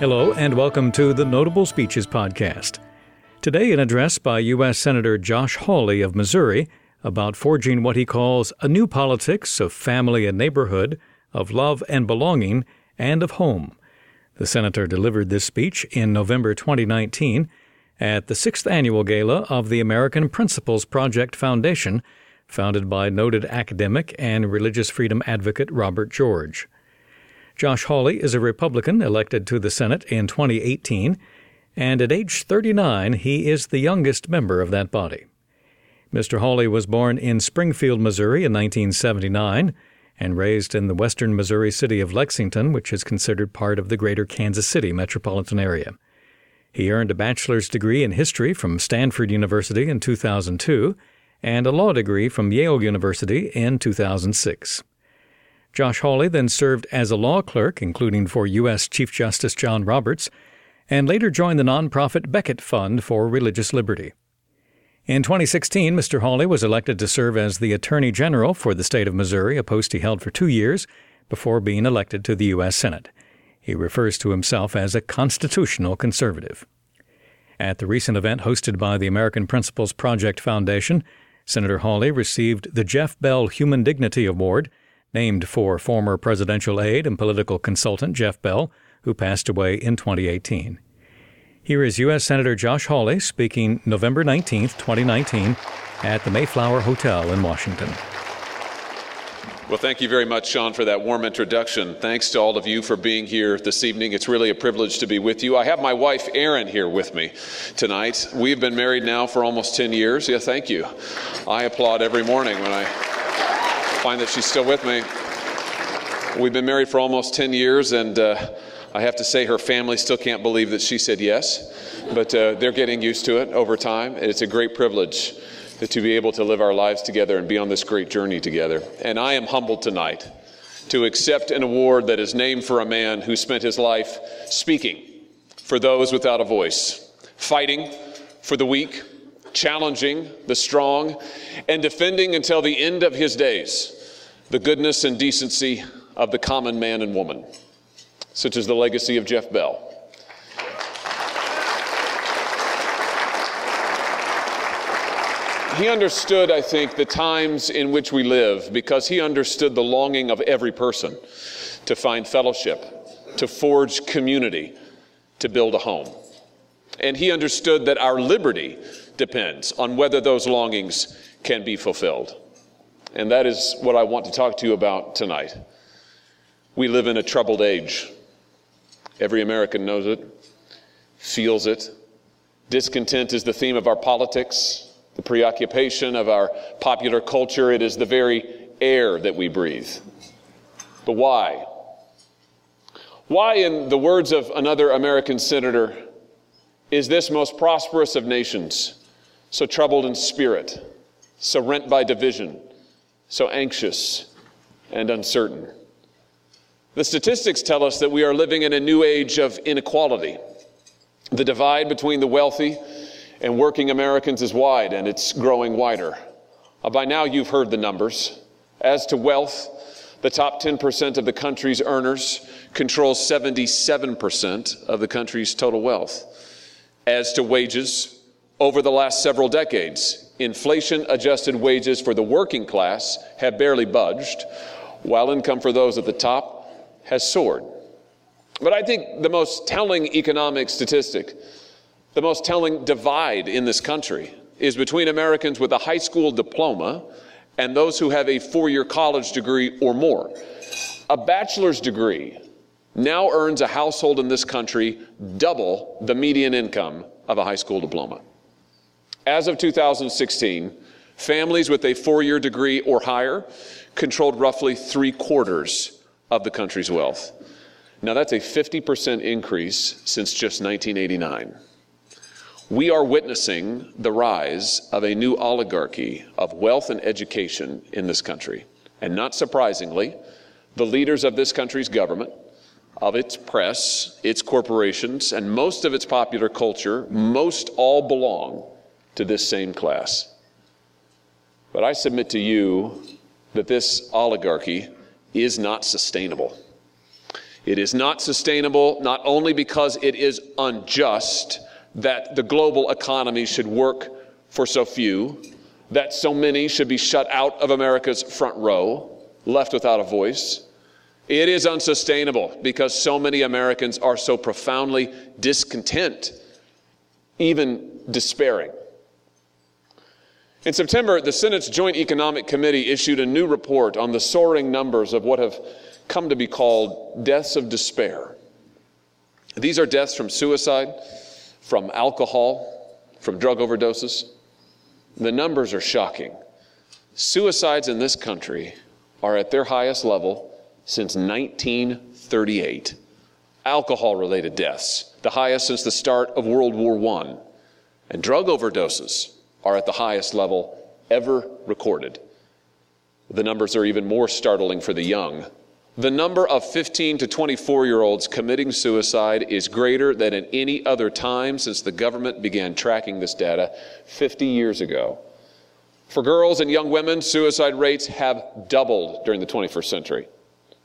Hello, and welcome to the Notable Speeches Podcast. Today, an address by U.S. Senator Josh Hawley of Missouri about forging what he calls a new politics of family and neighborhood, of love and belonging, and of home. The senator delivered this speech in November 2019 at the sixth annual gala of the American Principles Project Foundation, founded by noted academic and religious freedom advocate Robert George. Josh Hawley is a Republican elected to the Senate in 2018, and at age 39, he is the youngest member of that body. Mr. Hawley was born in Springfield, Missouri in 1979 and raised in the western Missouri city of Lexington, which is considered part of the greater Kansas City metropolitan area. He earned a bachelor's degree in history from Stanford University in 2002 and a law degree from Yale University in 2006. Josh Hawley then served as a law clerk, including for U.S. Chief Justice John Roberts, and later joined the nonprofit Becket Fund for Religious Liberty. In 2016, Mr. Hawley was elected to serve as the Attorney General for the state of Missouri, a post he held for two years before being elected to the U.S. Senate. He refers to himself as a constitutional conservative. At the recent event hosted by the American Principles Project Foundation, Senator Hawley received the Jeff Bell Human Dignity Award, named for former presidential aide and political consultant Jeff Bell, who passed away in 2018. Here is U.S. Senator Josh Hawley speaking November 19, 2019, at the Mayflower Hotel in Washington. Well, thank you very much, Sean, for that warm introduction. Thanks to all of you for being here this evening. It's really a privilege to be with you. I have my wife, Erin, here with me tonight. We've been married now for almost 10 years. Yeah, thank you. I applaud every morning when I find that she's still with me. We've been married for almost 10 years, and uh, I have to say, her family still can't believe that she said yes, but uh, they're getting used to it over time, it's a great privilege to be able to live our lives together and be on this great journey together. And I am humbled tonight to accept an award that is named for a man who spent his life speaking for those without a voice, fighting for the weak, challenging the strong, and defending until the end of his days the goodness and decency of the common man and woman, such as the legacy of Jeff Bell. He understood, I think, the times in which we live because he understood the longing of every person to find fellowship, to forge community, to build a home. And he understood that our liberty depends on whether those longings can be fulfilled. And that is what I want to talk to you about tonight. We live in a troubled age. Every American knows it, feels it. Discontent is the theme of our politics, the preoccupation of our popular culture. It is the very air that we breathe. But why? Why, in the words of another American senator, is this most prosperous of nations so troubled in spirit, so rent by division, so anxious and uncertain? The statistics tell us that we are living in a new age of inequality. The divide between the wealthy and working Americans is wide and it's growing wider. Uh, by now, you've heard the numbers. As to wealth, the top 10% of the country's earners control 77% of the country's total wealth. As to wages, over the last several decades, inflation adjusted wages for the working class have barely budged, while income for those at the top has soared. But I think the most telling economic statistic the most telling divide in this country is between Americans with a high school diploma and those who have a four year college degree or more. A bachelor's degree now earns a household in this country double the median income of a high school diploma. As of 2016, families with a four year degree or higher controlled roughly three quarters of the country's wealth. Now, that's a 50% increase since just 1989 we are witnessing the rise of a new oligarchy of wealth and education in this country. And not surprisingly, the leaders of this country's government, of its press, its corporations, and most of its popular culture, most all belong to this same class. But I submit to you that this oligarchy is not sustainable. It is not sustainable, not only because it is unjust that the global economy should work for so few, that so many should be shut out of America's front row, left without a voice. It is unsustainable because so many Americans are so profoundly discontent, even despairing. In September, the Senate's Joint Economic Committee issued a new report on the soaring numbers of what have come to be called deaths of despair. These are deaths from suicide, from alcohol, from drug overdoses. The numbers are shocking. Suicides in this country are at their highest level since 1938. Alcohol related deaths, the highest since the start of World War I. And drug overdoses are at the highest level ever recorded. The numbers are even more startling for the young. The number of 15 to 24 year olds committing suicide is greater than at any other time since the government began tracking this data 50 years ago. For girls and young women, suicide rates have doubled during the 21st century.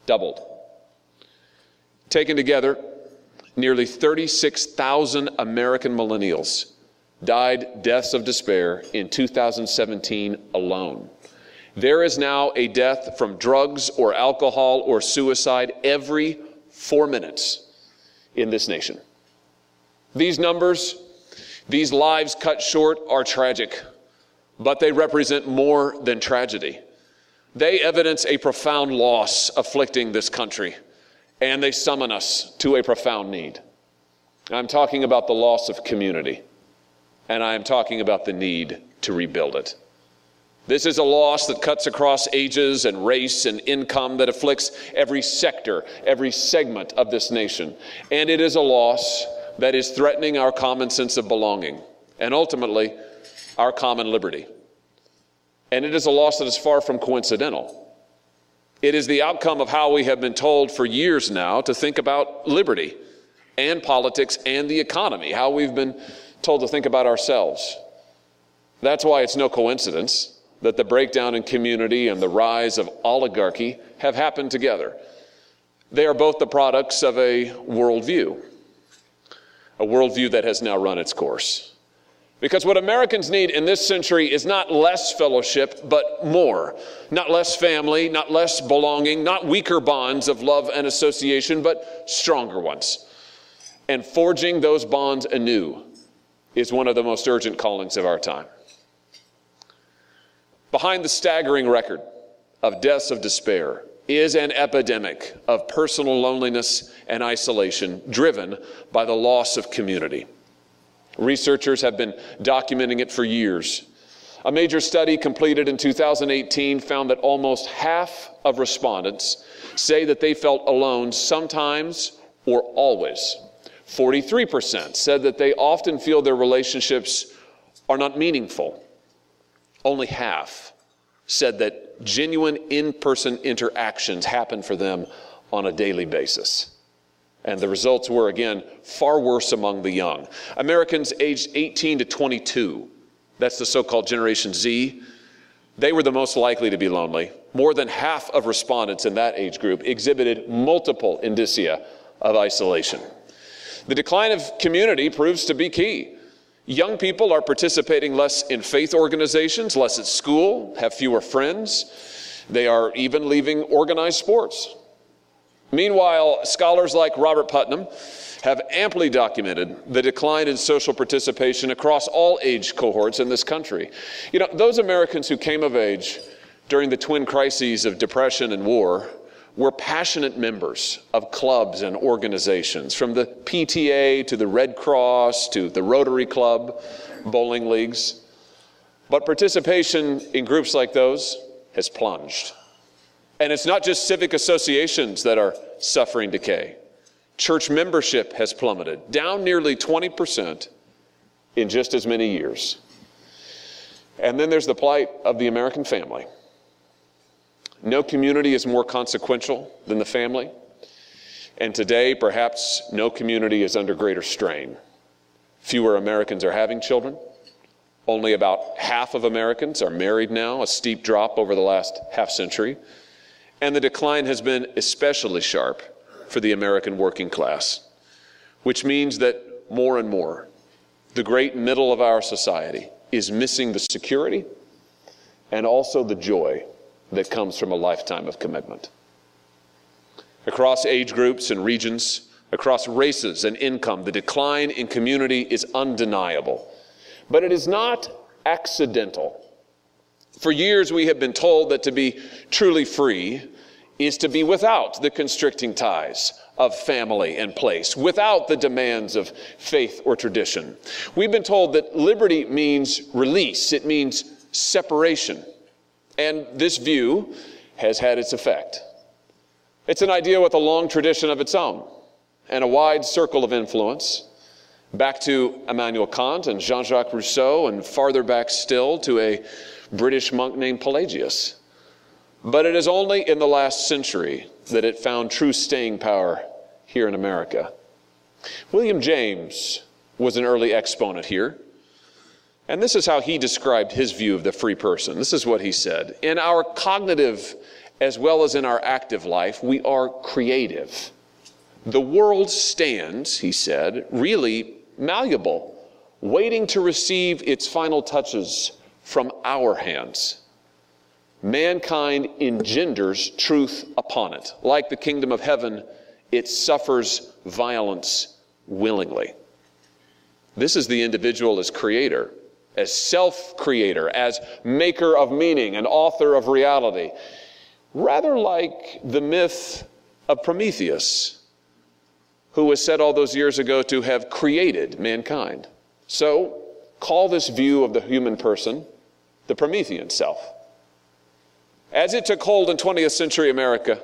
Doubled. Taken together, nearly 36,000 American millennials died deaths of despair in 2017 alone. There is now a death from drugs or alcohol or suicide every four minutes in this nation. These numbers, these lives cut short, are tragic, but they represent more than tragedy. They evidence a profound loss afflicting this country, and they summon us to a profound need. I'm talking about the loss of community and I am talking about the need to rebuild it. This is a loss that cuts across ages and race and income that afflicts every sector, every segment of this nation. And it is a loss that is threatening our common sense of belonging and ultimately our common liberty. And it is a loss that is far from coincidental. It is the outcome of how we have been told for years now to think about liberty and politics and the economy, how we've been told to think about ourselves. That's why it's no coincidence that the breakdown in community and the rise of oligarchy have happened together. They are both the products of a worldview, a worldview that has now run its course. Because what Americans need in this century is not less fellowship, but more. Not less family, not less belonging, not weaker bonds of love and association, but stronger ones. And forging those bonds anew is one of the most urgent callings of our time. Behind the staggering record of deaths of despair is an epidemic of personal loneliness and isolation driven by the loss of community. Researchers have been documenting it for years. A major study completed in 2018 found that almost half of respondents say that they felt alone sometimes or always 43% said that they often feel their relationships are not meaningful. Only half said that genuine in person interactions happen for them on a daily basis. And the results were, again, far worse among the young. Americans aged 18 to 22, that's the so called Generation Z, they were the most likely to be lonely. More than half of respondents in that age group exhibited multiple indicia of isolation. The decline of community proves to be key. Young people are participating less in faith organizations, less at school, have fewer friends. They are even leaving organized sports. Meanwhile, scholars like Robert Putnam have amply documented the decline in social participation across all age cohorts in this country. You know, those Americans who came of age during the twin crises of depression and war we're passionate members of clubs and organizations, from the PTA to the Red Cross to the Rotary Club, bowling leagues. But participation in groups like those has plunged. And it's not just civic associations that are suffering decay. Church membership has plummeted, down nearly 20% in just as many years. And then there's the plight of the American family. No community is more consequential than the family. And today, perhaps no community is under greater strain. Fewer Americans are having children. Only about half of Americans are married now, a steep drop over the last half century. And the decline has been especially sharp for the American working class, which means that more and more, the great middle of our society is missing the security and also the joy that comes from a lifetime of commitment. Across age groups and regions, across races and income, the decline in community is undeniable. But it is not accidental. For years, we have been told that to be truly free is to be without the constricting ties of family and place, without the demands of faith or tradition. We've been told that liberty means release, it means separation. And this view has had its effect. It's an idea with a long tradition of its own and a wide circle of influence, back to Immanuel Kant and Jean Jacques Rousseau, and farther back still to a British monk named Pelagius. But it is only in the last century that it found true staying power here in America. William James was an early exponent here. And this is how he described his view of the free person. This is what he said In our cognitive as well as in our active life, we are creative. The world stands, he said, really malleable, waiting to receive its final touches from our hands. Mankind engenders truth upon it. Like the kingdom of heaven, it suffers violence willingly. This is the individual as creator, as self creator, as maker of meaning and author of reality. Rather like the myth of Prometheus who was said all those years ago to have created mankind. So, call this view of the human person the Promethean self. As it took hold in 20th century America,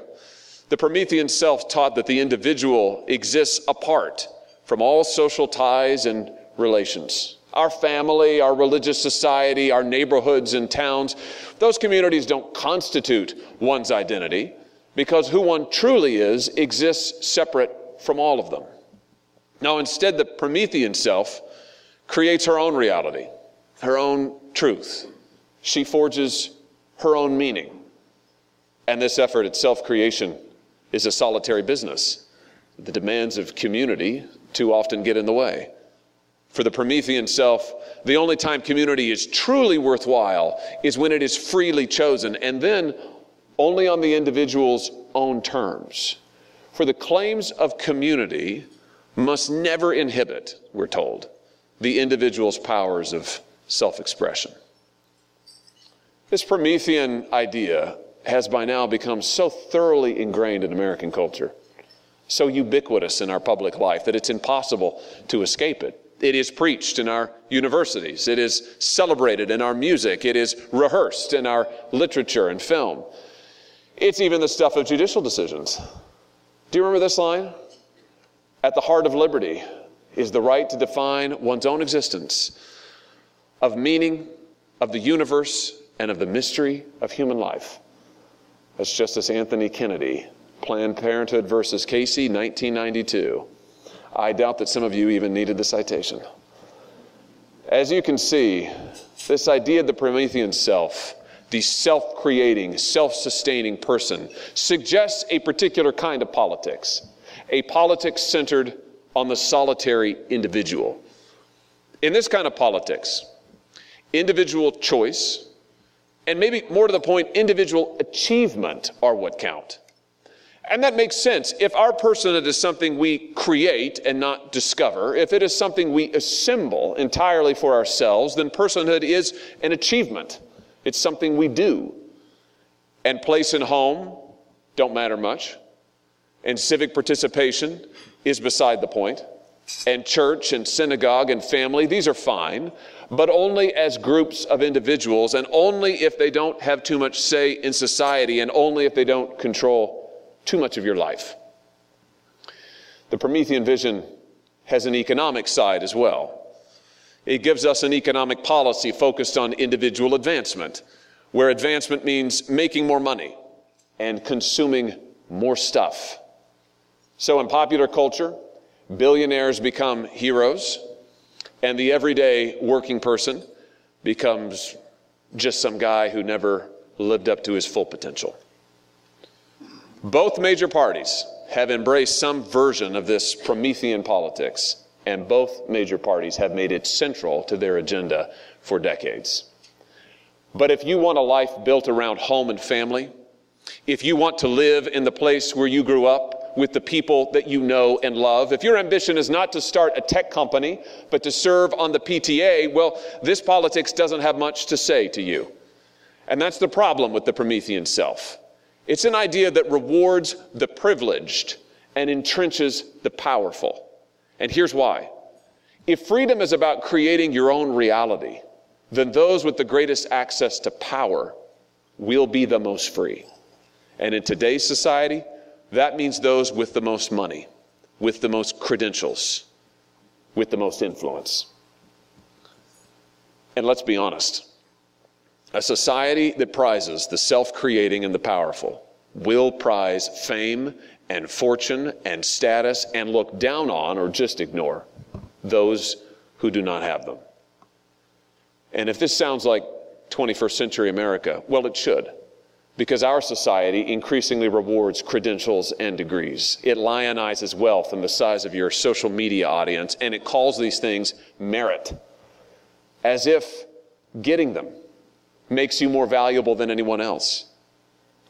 the Promethean self taught that the individual exists apart from all social ties and relations. Our family, our religious society, our neighborhoods and towns, those communities don't constitute one's identity because who one truly is exists separate from all of them. Now, instead, the Promethean self creates her own reality, her own truth. She forges her own meaning. And this effort at self creation is a solitary business. The demands of community too often get in the way. For the Promethean self, the only time community is truly worthwhile is when it is freely chosen, and then only on the individual's own terms. For the claims of community must never inhibit, we're told, the individual's powers of self expression. This Promethean idea has by now become so thoroughly ingrained in American culture, so ubiquitous in our public life, that it's impossible to escape it. It is preached in our universities. It is celebrated in our music. It is rehearsed in our literature and film. It's even the stuff of judicial decisions. Do you remember this line? At the heart of liberty is the right to define one's own existence, of meaning, of the universe, and of the mystery of human life. That's Justice Anthony Kennedy, Planned Parenthood versus Casey, 1992. I doubt that some of you even needed the citation. As you can see, this idea of the Promethean self the self creating, self sustaining person, suggests a particular kind of politics, a politics centered on the solitary individual. In this kind of politics, individual choice, and maybe more to the point, individual achievement are what count. And that makes sense. If our personhood is something we create and not discover, if it is something we assemble entirely for ourselves, then personhood is an achievement. It's something we do. And place and home don't matter much. And civic participation is beside the point. And church and synagogue and family, these are fine, but only as groups of individuals and only if they don't have too much say in society and only if they don't control too much of your life. The Promethean vision has an economic side as well. It gives us an economic policy focused on individual advancement, where advancement means making more money and consuming more stuff. So, in popular culture, billionaires become heroes, and the everyday working person becomes just some guy who never lived up to his full potential. Both major parties have embraced some version of this Promethean politics, and both major parties have made it central to their agenda for decades. But if you want a life built around home and family, if you want to live in the place where you grew up with the people that you know and love, if your ambition is not to start a tech company, but to serve on the PTA, well, this politics doesn't have much to say to you. And that's the problem with the Promethean self. It's an idea that rewards the privileged and entrenches the powerful. And here's why. If freedom is about creating your own reality, then those with the greatest access to power will be the most free. And in today's society, that means those with the most money, with the most credentials, with the most influence. And let's be honest a society that prizes the self creating and the powerful will prize fame and fortune and status and look down on or just ignore those who do not have them. And if this sounds like 21st century America, well, it should. Because our society increasingly rewards credentials and degrees. It lionizes wealth and the size of your social media audience, and it calls these things merit, as if getting them makes you more valuable than anyone else,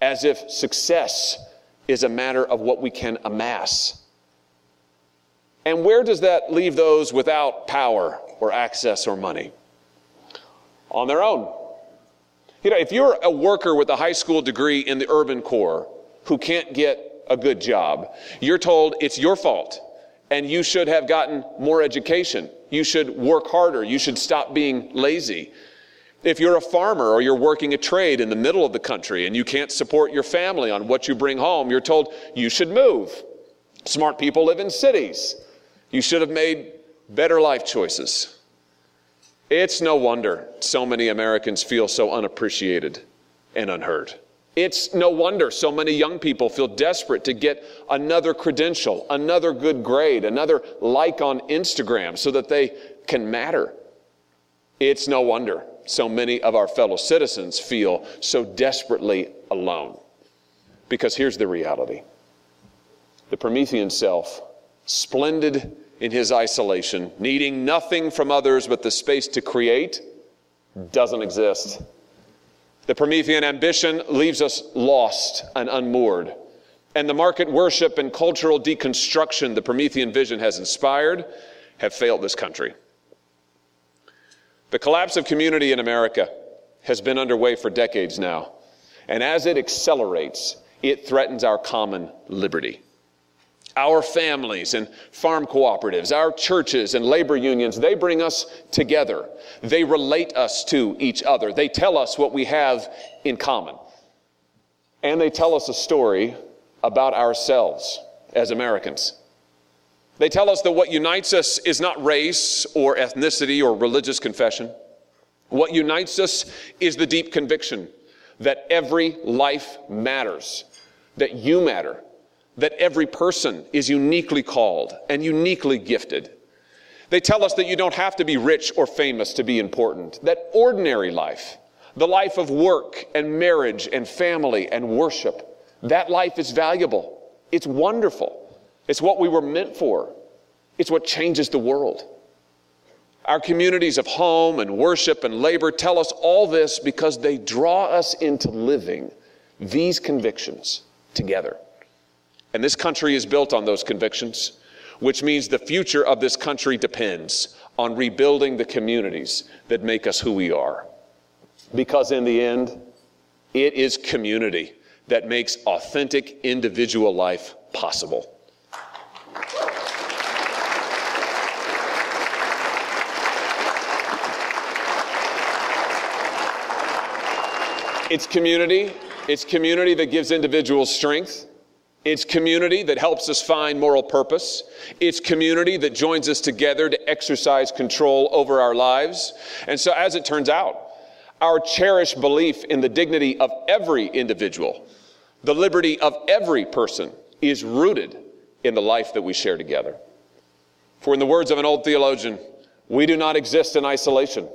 as if success is a matter of what we can amass. And where does that leave those without power or access or money? On their own. You know, if you're a worker with a high school degree in the urban core who can't get a good job, you're told it's your fault and you should have gotten more education. You should work harder. You should stop being lazy. If you're a farmer or you're working a trade in the middle of the country and you can't support your family on what you bring home, you're told you should move. Smart people live in cities. You should have made better life choices. It's no wonder so many Americans feel so unappreciated and unheard. It's no wonder so many young people feel desperate to get another credential, another good grade, another like on Instagram so that they can matter. It's no wonder so many of our fellow citizens feel so desperately alone. Because here's the reality the Promethean self, splendid in his isolation, needing nothing from others but the space to create, doesn't exist. The Promethean ambition leaves us lost and unmoored. And the market worship and cultural deconstruction the Promethean vision has inspired have failed this country. The collapse of community in America has been underway for decades now. And as it accelerates, it threatens our common liberty. Our families and farm cooperatives, our churches and labor unions, they bring us together. They relate us to each other. They tell us what we have in common. And they tell us a story about ourselves as Americans. They tell us that what unites us is not race or ethnicity or religious confession. What unites us is the deep conviction that every life matters, that you matter, that every person is uniquely called and uniquely gifted. They tell us that you don't have to be rich or famous to be important, that ordinary life, the life of work and marriage and family and worship, that life is valuable. It's wonderful. It's what we were meant for. It's what changes the world. Our communities of home and worship and labor tell us all this because they draw us into living these convictions together. And this country is built on those convictions, which means the future of this country depends on rebuilding the communities that make us who we are. Because in the end, it is community that makes authentic individual life possible. It's community. It's community that gives individuals strength. It's community that helps us find moral purpose. It's community that joins us together to exercise control over our lives. And so, as it turns out, our cherished belief in the dignity of every individual, the liberty of every person, is rooted in the life that we share together. For, in the words of an old theologian, we do not exist in isolation,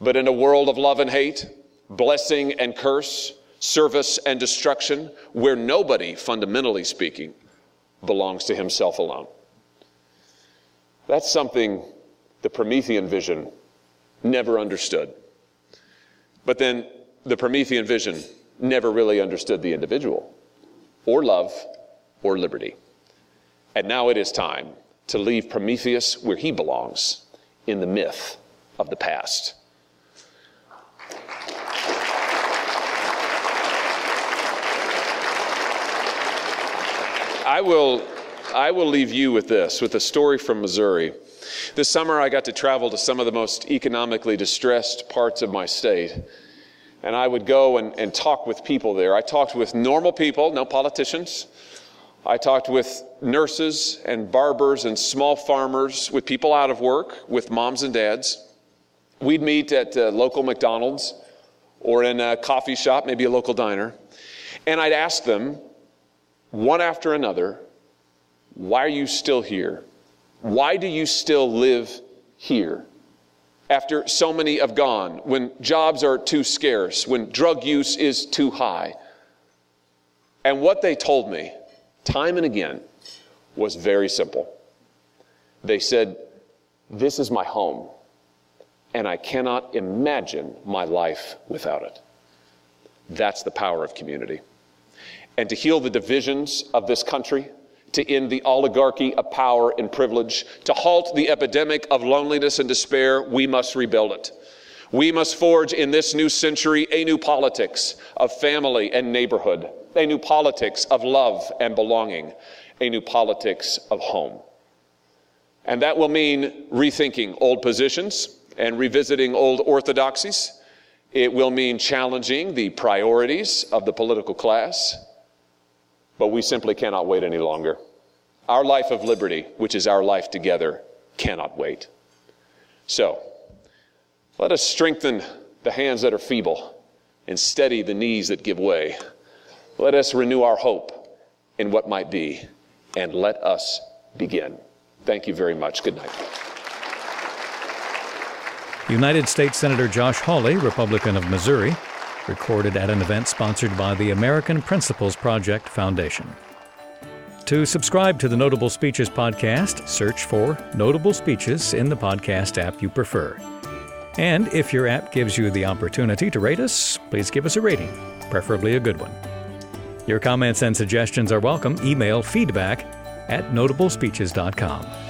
but in a world of love and hate blessing and curse, service and destruction, where nobody, fundamentally speaking, belongs to himself alone. That's something the Promethean vision never understood. But then the Promethean vision never really understood the individual, or love, or liberty. And now it is time to leave Prometheus where he belongs in the myth of the past. I will, I will leave you with this, with a story from Missouri. This summer, I got to travel to some of the most economically distressed parts of my state. And I would go and, and talk with people there. I talked with normal people, no politicians. I talked with nurses and barbers and small farmers, with people out of work, with moms and dads. We'd meet at a local McDonald's or in a coffee shop, maybe a local diner. And I'd ask them, one after another, why are you still here? Why do you still live here? After so many have gone, when jobs are too scarce, when drug use is too high. And what they told me, time and again, was very simple. They said, This is my home, and I cannot imagine my life without it. That's the power of community and to heal the divisions of this country, to end the oligarchy of power and privilege, to halt the epidemic of loneliness and despair, we must rebuild it. We must forge in this new century a new politics of family and neighborhood, a new politics of love and belonging, a new politics of home. And that will mean rethinking old positions and revisiting old orthodoxies. It will mean challenging the priorities of the political class. But we simply cannot wait any longer. Our life of liberty, which is our life together, cannot wait. So, let us strengthen the hands that are feeble and steady the knees that give way. Let us renew our hope in what might be, and let us begin. Thank you very much. Good night. United States Senator Josh Hawley, Republican of Missouri, recorded at an event sponsored by the American Principles Project Foundation. To subscribe to the Notable Speeches podcast, search for Notable Speeches in the podcast app you prefer. And if your app gives you the opportunity to rate us, please give us a rating, preferably a good one. Your comments and suggestions are welcome. Email feedback at notablespeeches.com.